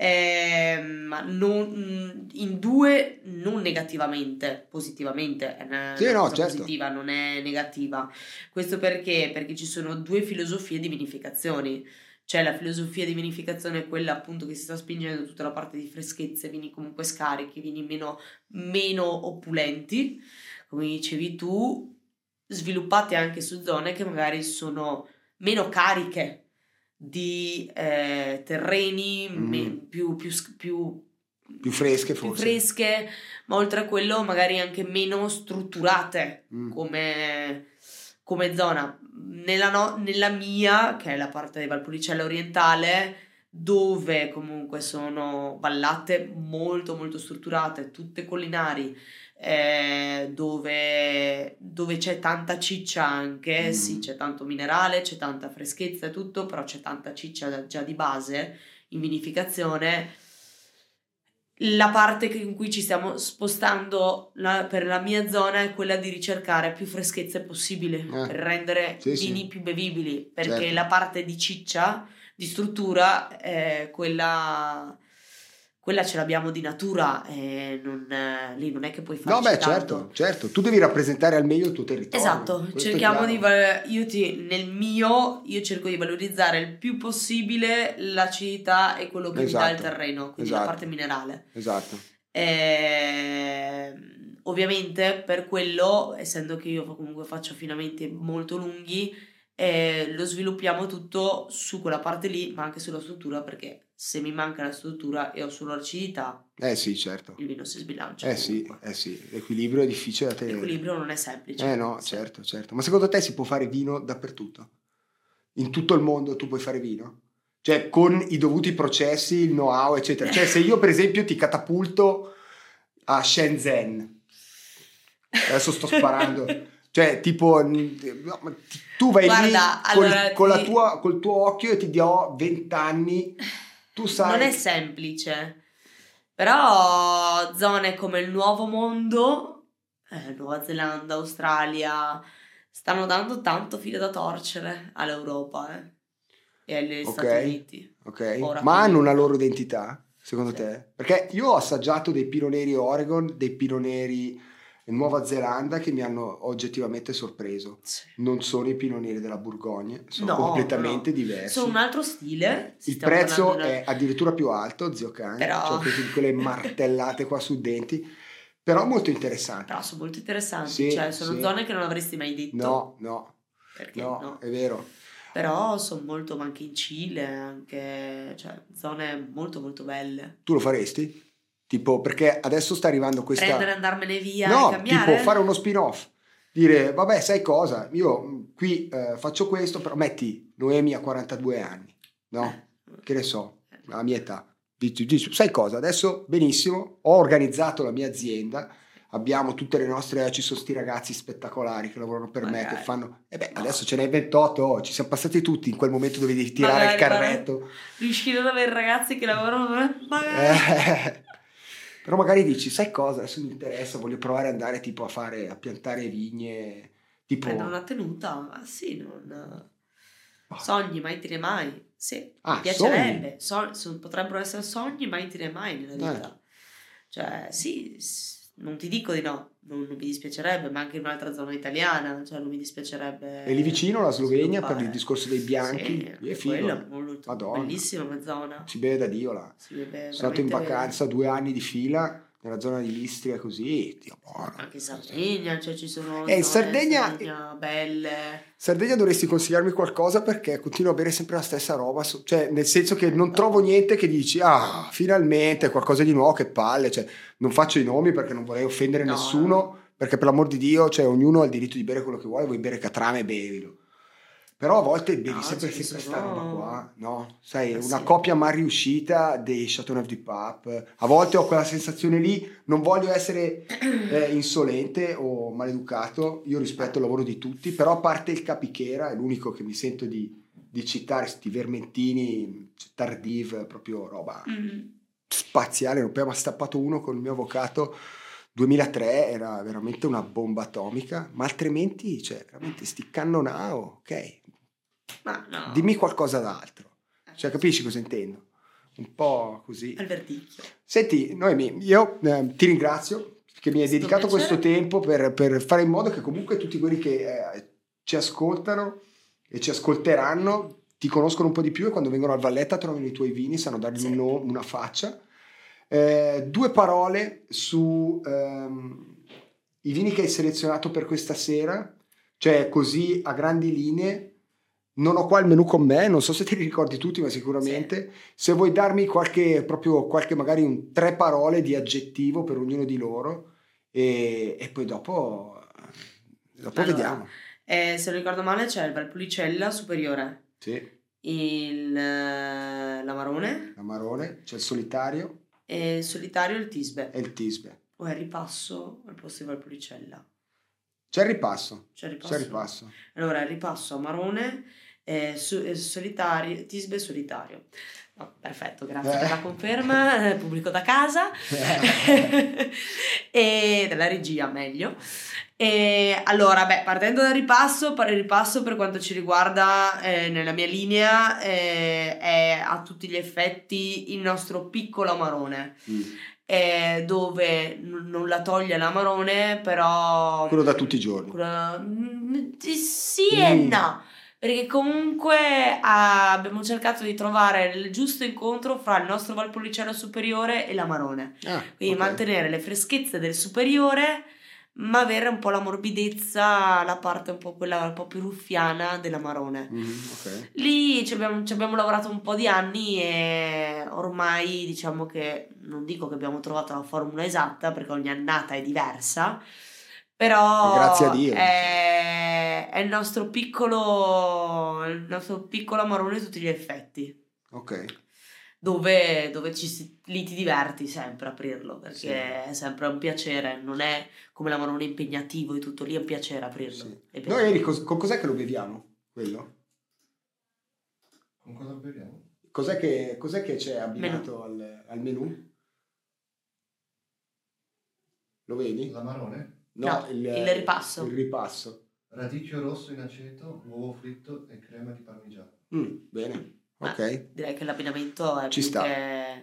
Ehm, ma non- in due non negativamente, positivamente, è una, Sì, no, cosa certo. positiva, non è negativa. Questo perché? Perché ci sono due filosofie di vinificazioni. C'è la filosofia di vinificazione, quella appunto che si sta spingendo tutta la parte di freschezze, vini comunque scarichi, vini meno, meno opulenti, come dicevi tu, sviluppate anche su zone che magari sono meno cariche di eh, terreni, Mm. me- più, più, più più fresche più forse. fresche, ma oltre a quello magari anche meno strutturate Mm. come, come zona. Nella, no- nella mia, che è la parte di Valpolicella orientale, dove comunque sono vallate molto molto strutturate, tutte collinari, eh, dove, dove c'è tanta ciccia anche, Mm. sì c'è tanto minerale, c'è tanta freschezza e tutto, però c'è tanta ciccia già di base in vinificazione. La parte in cui ci stiamo spostando la- per la mia zona è quella di ricercare più freschezze possibile Eh. per rendere Sì, sì. vini più bevibili, perché Certo. la parte di ciccia, di struttura, è quella, quella ce l'abbiamo di natura e non, eh, lì non è che puoi No, farci beh, tanto. certo, certo. Tu devi rappresentare al meglio il tuo territorio. Esatto, cerchiamo di io ti- nel mio io cerco di valorizzare il più possibile l'acidità e quello che mi dà il Esatto, terreno, quindi esatto. la parte minerale. Esatto. Ehm, ovviamente per quello, essendo che io comunque faccio affinamenti molto lunghi, eh, lo sviluppiamo tutto su quella parte lì, ma anche sulla struttura, perché se mi manca la struttura e ho solo l'acidità, Eh sì, certo. il vino si sbilancia. Eh sì, eh sì, l'equilibrio è difficile da tenere. L'equilibrio non è semplice. Eh no, Sì. certo, certo. Ma secondo te si può fare vino dappertutto? In tutto il mondo tu puoi fare vino? Cioè con i dovuti processi, il know-how, eccetera. Cioè se io per esempio ti catapulto a Shenzhen, adesso sto sparando, cioè tipo tu vai Guarda, lì col, allora con la ti- tua- col tuo occhio e ti do 20 anni, tu sai... Non è semplice, però zone come il Nuovo Mondo, eh, Nuova Zelanda, Australia, stanno dando tanto filo da torcere all'Europa eh, e agli Ok. Stati Uniti. Ok, Ora ma hanno una loro identità, secondo Sì. te? Perché io ho assaggiato dei pino neri Oregon, dei pino neri in Nuova Zelanda che mi hanno oggettivamente sorpreso. Non sono i pino neri della Borgogna, sono No, completamente no. diversi. Sono un altro stile. si Il prezzo è addirittura più alto, zio Cane, Però- cioè quelle martellate qua sui denti, però molto interessante. Però sono molto interessanti, Sì, cioè sono sì. zone che non avresti mai detto. No, no, Perché no, no? è vero. Però sono molto, ma anche in Cile, anche, cioè zone molto molto belle. Tu lo faresti? Tipo, perché adesso sta arrivando questa... Prendere, andarmene via No, cambiare? tipo fare uno spin-off. Dire, vabbè, sai cosa? Io mh, qui eh, faccio questo, però metti Noemi ha 42 anni, no? Eh. Che ne so, alla mia età. Dici, dici, sai cosa? Adesso benissimo, ho organizzato la mia azienda, abbiamo tutte le nostre, ci sono sti ragazzi spettacolari che lavorano per me, Magari. che fanno... E beh, adesso ce n'hai 28, oh, ci siamo passati tutti in quel momento dove devi tirare Magari, il carretto. Riuscire ad avere ragazzi che lavorano per me? Magari. Eh, però magari dici, sai cosa? Adesso mi interessa, voglio provare ad andare tipo a fare, a piantare vigne, tipo... Prendere una tenuta, ma sì, non... Ah. Sogni, mai dire mai. Sì, Ah, mi piacerebbe. So- potrebbero essere sogni, mai dire mai nella Eh. vita. Cioè, sì, non ti dico di no, non, non mi dispiacerebbe, ma anche in un'altra zona italiana, cioè non mi dispiacerebbe. E lì vicino la Slovenia per il discorso dei bianchi, Sì, è figo. molto, Madonna. bellissima zona. Si beve da Dio là. Si vede Sono stato in vacanza due anni di fila nella zona di Istria così, Dio buono. Anche in Sardegna, cioè ci sono Eh, Sardegna- Sardegna belle. Sardegna dovresti consigliarmi qualcosa perché continuo a bere sempre la stessa roba, cioè nel senso che non trovo niente che dici ah finalmente qualcosa di nuovo che palle, cioè non faccio i nomi perché non vorrei offendere No. nessuno perché per l'amor di Dio cioè, ognuno ha il diritto di bere quello che vuole, vuoi bere catrame bevilo. Però a volte bevi No, sempre, ci sempre sono- sta roba qua, no? Sai, Eh, una sì. coppia mal riuscita dei Chateauneuf du Pape. A volte ho quella sensazione lì, non voglio essere eh, insolente o maleducato, io rispetto il lavoro di tutti, però a parte il capichera, è l'unico che mi sento di, di citare, sti vermentini, tardive, proprio roba Mm. spaziale, ne abbiamo stappato uno con il mio avvocato 2003, era veramente una bomba atomica, ma altrimenti, cioè, veramente sti cannonao, ok, Ma no. dimmi qualcosa d'altro, cioè, capisci cosa intendo? Un po' così. Al verdicchio. Senti, Noemi, io eh, ti ringrazio che mi hai dedicato un questo piacere. tempo per, per fare in modo che comunque tutti quelli che eh, ci ascoltano e ci ascolteranno ti conoscono un po' di più e quando vengono al Valletta trovano i tuoi vini, sanno dargli un no- una faccia. Eh, due parole su ehm, i vini che hai selezionato per questa sera, cioè così a grandi linee. Non ho qua il menù con me, non so se te li ricordi tutti, ma sicuramente. Se vuoi darmi qualche, proprio qualche, magari un, tre parole di aggettivo per ognuno di loro, e, e poi dopo, dopo Allora. vediamo. Eh, se non ricordo male c'è il Valpolicella superiore, Sì, il eh, l'Amarone l'amarone, c'è il solitario e il solitario il Tisbe. e il tisbe. O è il ripasso al posto di Valpolicella. C'è il ripasso, C'è il ripasso. c'è il ripasso. Allora, il ripasso Amarone, eh, su- eh, solitario, Tisbe solitario. No, perfetto, grazie Eh. per la conferma, eh, pubblico da casa. e dalla regia meglio. E allora, beh, partendo dal ripasso, il ripasso per quanto ci riguarda eh, nella mia linea eh, è a tutti gli effetti il nostro piccolo amarone, Mm. eh, dove non la toglie l'amarone, però... Quello da tutti i giorni. Quello- mm, sì e Mm. no. Perché comunque ah, abbiamo cercato di trovare il giusto incontro fra il nostro Valpolicella superiore e l'amarone. Ah, Quindi ok. mantenere le freschezze del superiore, ma avere un po' la morbidezza, la parte un po' quella un po' più ruffiana dell'amarone. Mhm, ok. Lì ci abbiamo, ci abbiamo lavorato un po' di anni e ormai diciamo che non dico che abbiamo trovato la formula esatta perché ogni annata è diversa, però Grazie a Dio. È, è il nostro piccolo il nostro piccolo amarone a tutti gli effetti. Ok. Dove, dove ci si- lì ti diverti sempre a aprirlo perché Sì. è sempre un piacere, non è come l'amarone impegnativo e tutto lì, è un piacere aprirlo. Sì. È Noi piacere. Eri, cos- con cos'è che lo beviamo? Quello? Con cosa beviamo? Cos'è che, cos'è che c'è abbinato al, al menù? Lo vedi? L'amarone, No, il ripasso. Il ripasso. radicchio rosso in aceto, uovo fritto e crema di parmigiano. Mm, bene, Ah, ok. Direi che l'abbinamento è Ci sta,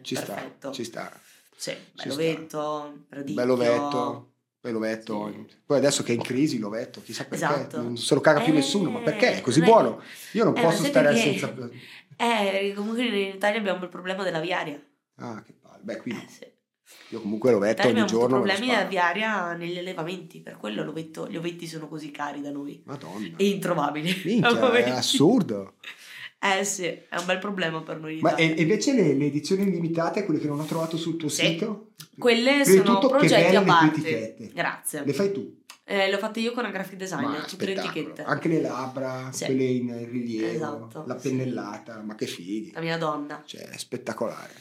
Ci perfetto. sta, ci sta. Sì, bello vetto, radicchio. Bello vetto, bello vetto. Sì. Poi adesso che è in crisi l'ovetto, chissà perché. Esatto. Non se lo caga più Eh, nessuno, ma perché? È così è- buono. Io non Eh, ma posso stare perché? senza... Eh, comunque in Italia abbiamo il problema dell'aviaria. Ah, che palle. Beh, qui no. Eh, sì. Io comunque l'ovetto Italia ogni giorno lo problemi di aviaria negli allevamenti, per quello l'ovetto- gli ovetti sono così cari da noi. Madonna. E introvabili. Minchia, è assurdo. Eh sì, è un bel problema per noi Ma e, invece le, le edizioni limitate, quelle che non ho trovato sul tuo Sì. sito? Quelle Prima sono tutto, progetti a parte. etichette. Grazie. Le fai tu? Eh, le ho fatte io con la graphic designer, Ma tutte le etichette. Anche le labbra, Sì. quelle in rilievo, Esatto, la sì. pennellata, ma che fighi. La mia donna. Cioè, è spettacolare.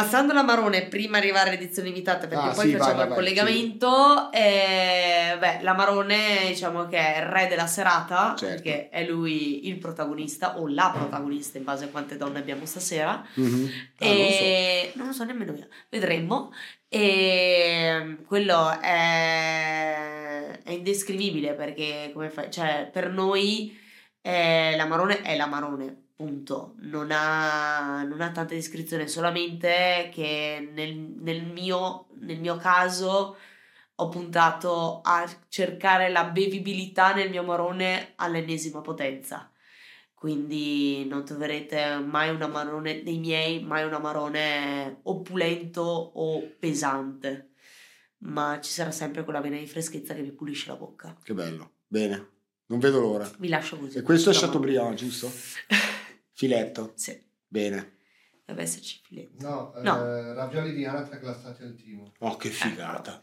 Passando l'amarone, prima di arrivare all'edizione limitata, perché Ah, poi sì, facciamo vai, il vai, collegamento. eh, beh, l'amarone, diciamo che è il re della serata, Certo. perché è lui il protagonista o la protagonista, in base a quante donne abbiamo stasera. Mhm. Ah, non lo so. Non lo so nemmeno io, vedremo. E quello è, è indescrivibile perché come fai, cioè, per noi eh, l'amarone è l'amarone, punto. Non ha, non ha tanta descrizione, solamente che nel, nel mio, nel mio caso ho puntato a cercare la bevibilità nel mio amarone all'ennesima potenza. Quindi non troverete mai un amarone dei miei, mai un amarone opulento o pesante. Ma ci sarà sempre quella vena di freschezza che vi pulisce la bocca. Che bello. Bene. Non vedo l'ora. Vi lascio così. E questo è. Chateaubriand, giusto? Filetto. Sì, Bene. deve esserci filetto. No, No. eh, ravioli di anatra glassati al timo. Oh, che Ecco. figata.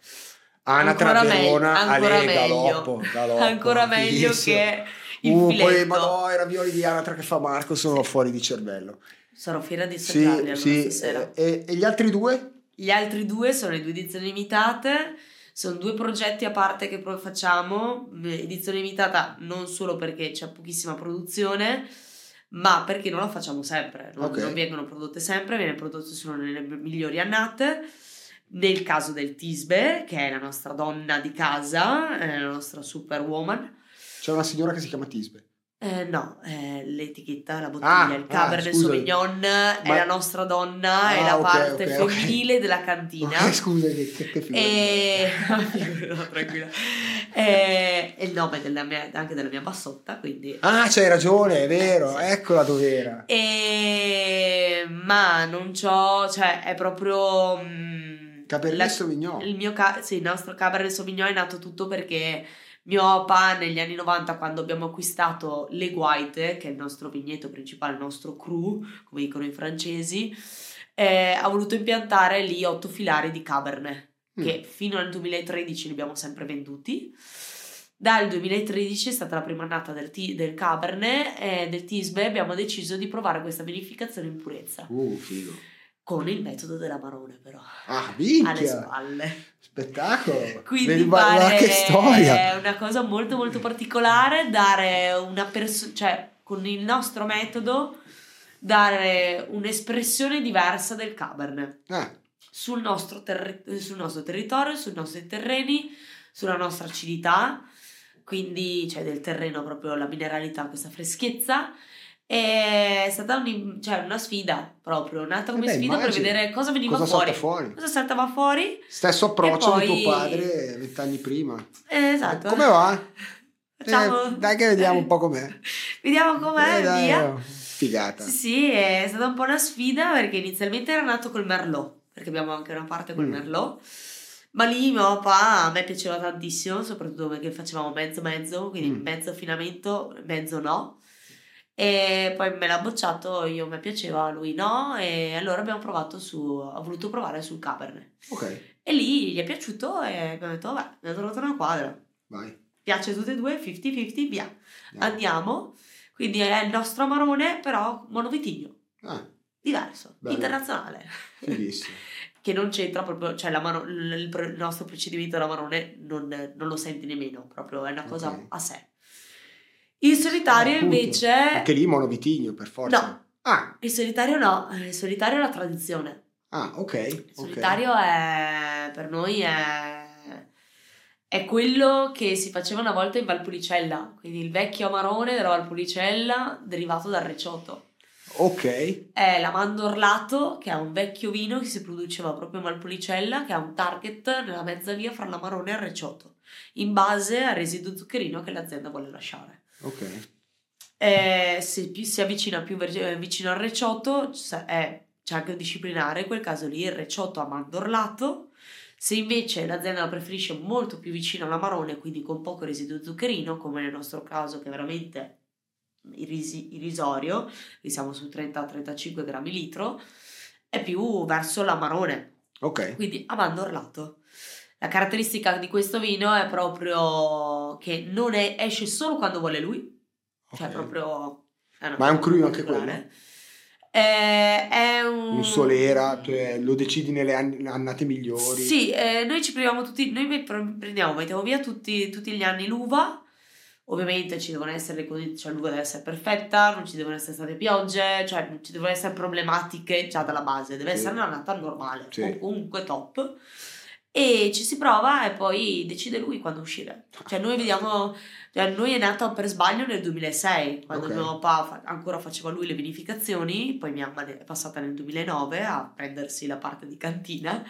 Anatra Ancora meglio, Verona, ancora Ale, meglio. galoppo, galoppo. Ancora meglio che il Uh, filetto. poi, ma no, i ravioli di anatra che fa Marco sono fuori di cervello. Sarò fiera di assaggiarli Sì, allora sì. stasera. E, e gli altri due? Gli altri due sono le due edizioni limitate, sono due progetti a parte che pro- facciamo, edizione limitata non solo perché c'è pochissima produzione, ma perché non la facciamo sempre, non, Ok. non vengono prodotte sempre, viene prodotto solo nelle migliori annate. Nel caso del Tisbe, che è la nostra donna di casa, è la nostra superwoman, C'è una signora che si chiama Tisbe. Eh, no, è l'etichetta, la bottiglia, Ah, il ah, Cabernet scusa. Sauvignon è Ma- la nostra donna, è Ah, la ok, parte ok, ok. femminile della cantina. Ok, scusa, che, che, figo. E... no, tranquilla. E... e il nome della mia- anche della mia bassotta, quindi... Ah, c'hai ragione, è vero, Sì. eccola dov'era. E... Ma non c'ho, cioè è proprio... mm, Cabernet la- Sauvignon. Il mio ca- sì, il nostro Cabernet Sauvignon è nato tutto perché mio papà negli anni 90 quando abbiamo acquistato Le Guaite, che è il nostro vigneto principale, il nostro cru, come dicono i francesi, eh, ha voluto impiantare lì otto filari di Cabernet Mm. che fino al 2013 li abbiamo sempre venduti. Dal 2013 è stata la prima annata del, ti- del Cabernet e del Tisbe abbiamo deciso di provare questa vinificazione in purezza Uh, figo. Con il metodo dell'amarone però Ah, alle minchia, spalle. spettacolo. Quindi pare che storia. è una cosa molto molto particolare dare una persona, cioè con il nostro metodo dare un'espressione diversa del Cabernet Ah, sul nostro, terri- sul nostro territorio, sui nostri terreni, sulla nostra acidità, quindi c'è del terreno proprio la mineralità, questa freschezza. È stata un- cioè, una sfida proprio, nata come Eh beh, sfida per immagino. vedere cosa veniva cosa fuori. fuori? Cosa saltava fuori? Stesso approccio E di poi- tuo padre vent'anni prima. Eh, esatto. Come va? Facciamo... Eh, dai che vediamo un po' com'è. Vediamo com'è, Eh, dai, via. oh, Figata. Sì, sì, è stata un po' una sfida perché inizialmente era nato col Merlot, perché abbiamo anche una parte col Mm. Merlot. Ma lì mio papà a me piaceva tantissimo, soprattutto perché facevamo mezzo mezzo, quindi Mm. mezzo affinamento, mezzo no. E poi me l'ha bocciato, io me piaceva, lui no, e allora abbiamo provato su, ha voluto provare sul Cabernet. Ok, E lì gli è piaciuto e abbiamo detto, vabbè, abbiamo trovato una quadra. vai. Piace tutte e due, 50-50, via. Andiamo. Andiamo. Quindi è il nostro amarone, però monovitigno Ah, diverso, Bello. internazionale, fighissimo. che non c'entra proprio, cioè l'amaro- il, nostro procedimento dell'amarone non, non lo senti nemmeno, proprio è una cosa Ok. a sé. Il solitario Eh, appunto. invece, Anche lì monovitigno, per forza. No. Ah, il solitario no, il solitario è la tradizione. ah, ok. Il solitario è, per noi è, è quello che si faceva una volta in Valpolicella, quindi il vecchio amarone della Valpolicella derivato dal recioto. Ok, è la Mandorlato, che è un vecchio vino che si produceva proprio a Malpolicella, che ha un target nella mezza via fra l'amarone e il recioto, in base al residuo zuccherino che l'azienda vuole lasciare. Ok. Eh, se più si avvicina più ver- eh, vicino al è- c'è anche un disciplinare, in quel caso lì il recioto a mandorlato. Se invece l'azienda la preferisce molto più vicino all'amarone, quindi con poco residuo zuccherino, come nel nostro caso che è veramente irrisorio, qui siamo su 30-35 grammi litro, è più verso l'amarone, Ok, quindi a mandorlato. La caratteristica di questo vino è proprio che non è- esce solo quando vuole lui, cioè ok. proprio... una Ma è un cosa cru anche particolare. Eh, è un... Un solera, cioè, lo decidi nelle ann- annate migliori. Sì, eh, noi ci priviamo tutti, noi pre- prendiamo, mettiamo via tutti, tutti gli anni l'uva, ovviamente ci devono essere le condizioni, cioè l'uva deve essere perfetta, non ci devono essere state piogge, cioè non ci devono essere problematiche già dalla base, deve Sì. essere una nata normale, Sì. o comunque top. E ci si prova e poi decide lui quando uscire. Cioè noi vediamo, cioè noi è nato per sbaglio nel 2006, quando Ok. mio papà ancora faceva lui le vinificazioni, poi mia mamma è passata nel 2009 a prendersi la parte di cantina.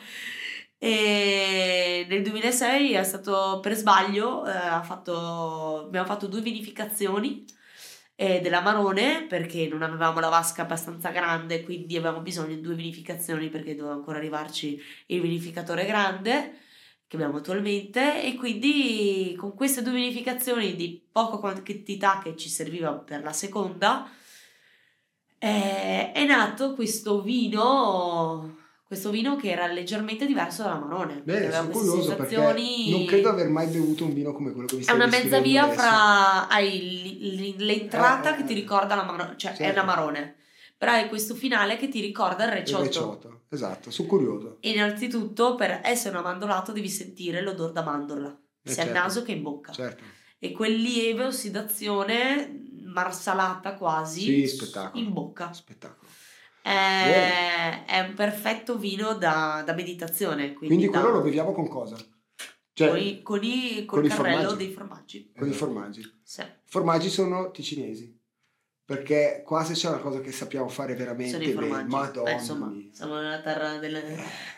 E nel 2006 è stato per sbaglio, eh, ha fatto, abbiamo fatto due vinificazioni eh, della Marone perché non avevamo la vasca abbastanza grande, quindi avevamo bisogno di due vinificazioni perché doveva ancora arrivarci il vinificatore grande che abbiamo attualmente e quindi con queste due vinificazioni di poca quantità che ci serviva per la seconda eh, è nato questo vino questo vino che era leggermente diverso dalla Marone Bene, sono curioso sensazioni non credo aver mai bevuto un vino come quello che mi è stai una mezza via adesso. fra hai l'entrata Eh, che ti eh, ricorda la marone, cioè è certo. una marone, però hai questo finale che ti ricorda il Il recciotto. recioto, esatto, sono curioso. E innanzitutto per essere un amandolato devi sentire l'odore da mandorla, Eh, sia al certo. naso che in bocca. Certo. E quel lieve ossidazione marsalata quasi Sì, spettacolo. in bocca. Spettacolo. È, è un perfetto vino da, da meditazione. Quindi, Quindi da- quello lo beviamo con cosa? Cioè, con, i, con, i- col con i carrello formaggi. dei formaggi. con i formaggi. Sì. I formaggi sono ticinesi. Perché qua se c'è una cosa che sappiamo fare veramente bene, madonna Beh, insomma, siamo nella terra delle...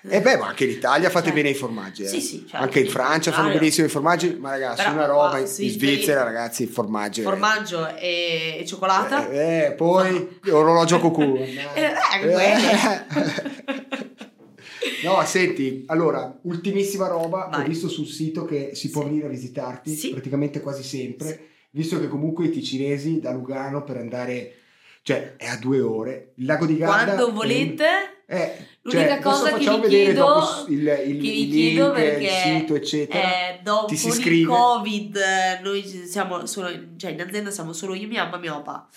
E beh, ma anche in Italia fate Cioè, bene i formaggi. eh. Sì, sì, certo. Anche in Francia fanno benissimo i formaggi, ma ragazzi, Però una roba in, si in Svizzera, ragazzi, il formaggio. è- Formaggio e, e cioccolata. Eh, eh, poi orologio a cucù. Eh, eh, No, senti, allora, ultimissima roba, Vai. ho visto sul sito che si può Sì. venire a visitarti Sì. praticamente quasi sempre, visto che comunque i ticinesi da Lugano per andare, cioè è a due ore, il lago di Garda... Quando è- volete, eh, L'unica cioè, adesso cosa che vi chiedo- il, il, che il vi link, chiedo il perché, sito, eccetera. eh, dopo il? Covid, noi siamo solo, cioè in azienda siamo solo io, mia mamma e mio papà.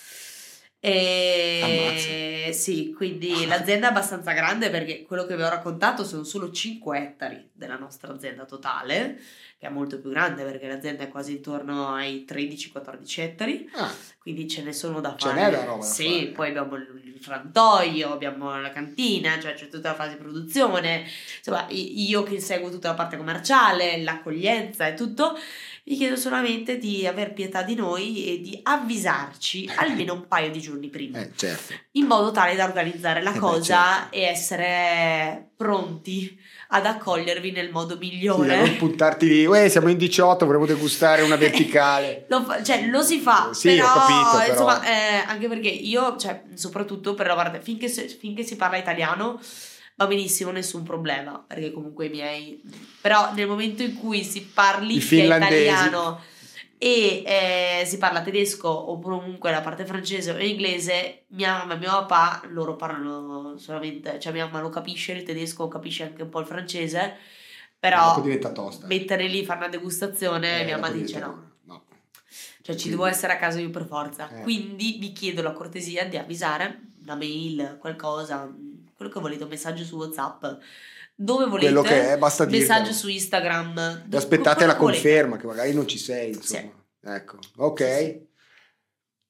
E sì, quindi l'azienda è abbastanza grande perché quello che vi ho raccontato sono solo 5 ettari della nostra azienda totale, che è molto più grande perché l'azienda è quasi intorno ai 13-14 ettari. Ah, quindi ce ne sono da Ce fare. n'è da roba Sì, fare. poi abbiamo il frantoio, abbiamo la cantina, cioè c'è tutta la fase di produzione. Insomma, io che seguo tutta la parte commerciale, l'accoglienza e tutto, vi chiedo solamente di aver pietà di noi e di avvisarci almeno un paio di giorni prima, eh, certo. in modo tale da organizzare la Eh beh, cosa certo. e essere pronti ad accogliervi nel modo Sì, migliore. non puntarti lì, uè, siamo in 18, vorremmo degustare una verticale. Lo, fa- cioè, lo si fa, Sì, però, capito, però. insomma, eh, anche perché io, cioè, soprattutto per la parte, finché, finché si parla italiano va benissimo, nessun problema, perché comunque i miei... Però nel momento in cui si parli italiano e eh, si parla tedesco o comunque la parte francese o inglese, mia mamma e mio papà, loro parlano solamente, cioè mia mamma lo capisce il tedesco, capisce anche un po' il francese, però mettere lì, fare una degustazione, Eh, mia mamma dice no. no. Cioè, ci Quindi- devo essere a casa io per forza. Eh. Quindi vi chiedo la cortesia di avvisare una mail, qualcosa, quello che volete, un messaggio su WhatsApp, dove volete. Quello che è, basta dirlo. Messaggio su Instagram. E aspettate la che volete. conferma, che magari non ci sei, insomma. Ecco, ok.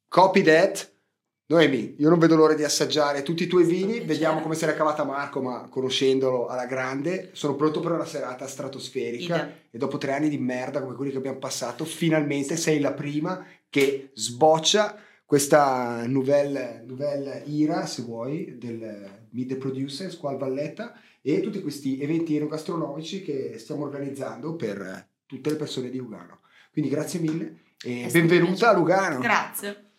Copy that. Noemi, io non vedo l'ora di assaggiare tutti i tuoi vini, vediamo come se l'è cavata Marco, ma conoscendolo alla grande, sono pronto per una serata stratosferica Idem. e dopo tre anni di merda come quelli che abbiamo passato, finalmente sei la prima che sboccia questa nouvelle, nouvelle ira, se vuoi, del Meet the Producer, Squal Valletta e tutti questi eventi enogastronomici che stiamo organizzando per tutte le persone di Lugano. Quindi grazie mille e benvenuta a. Lugano. Grazie.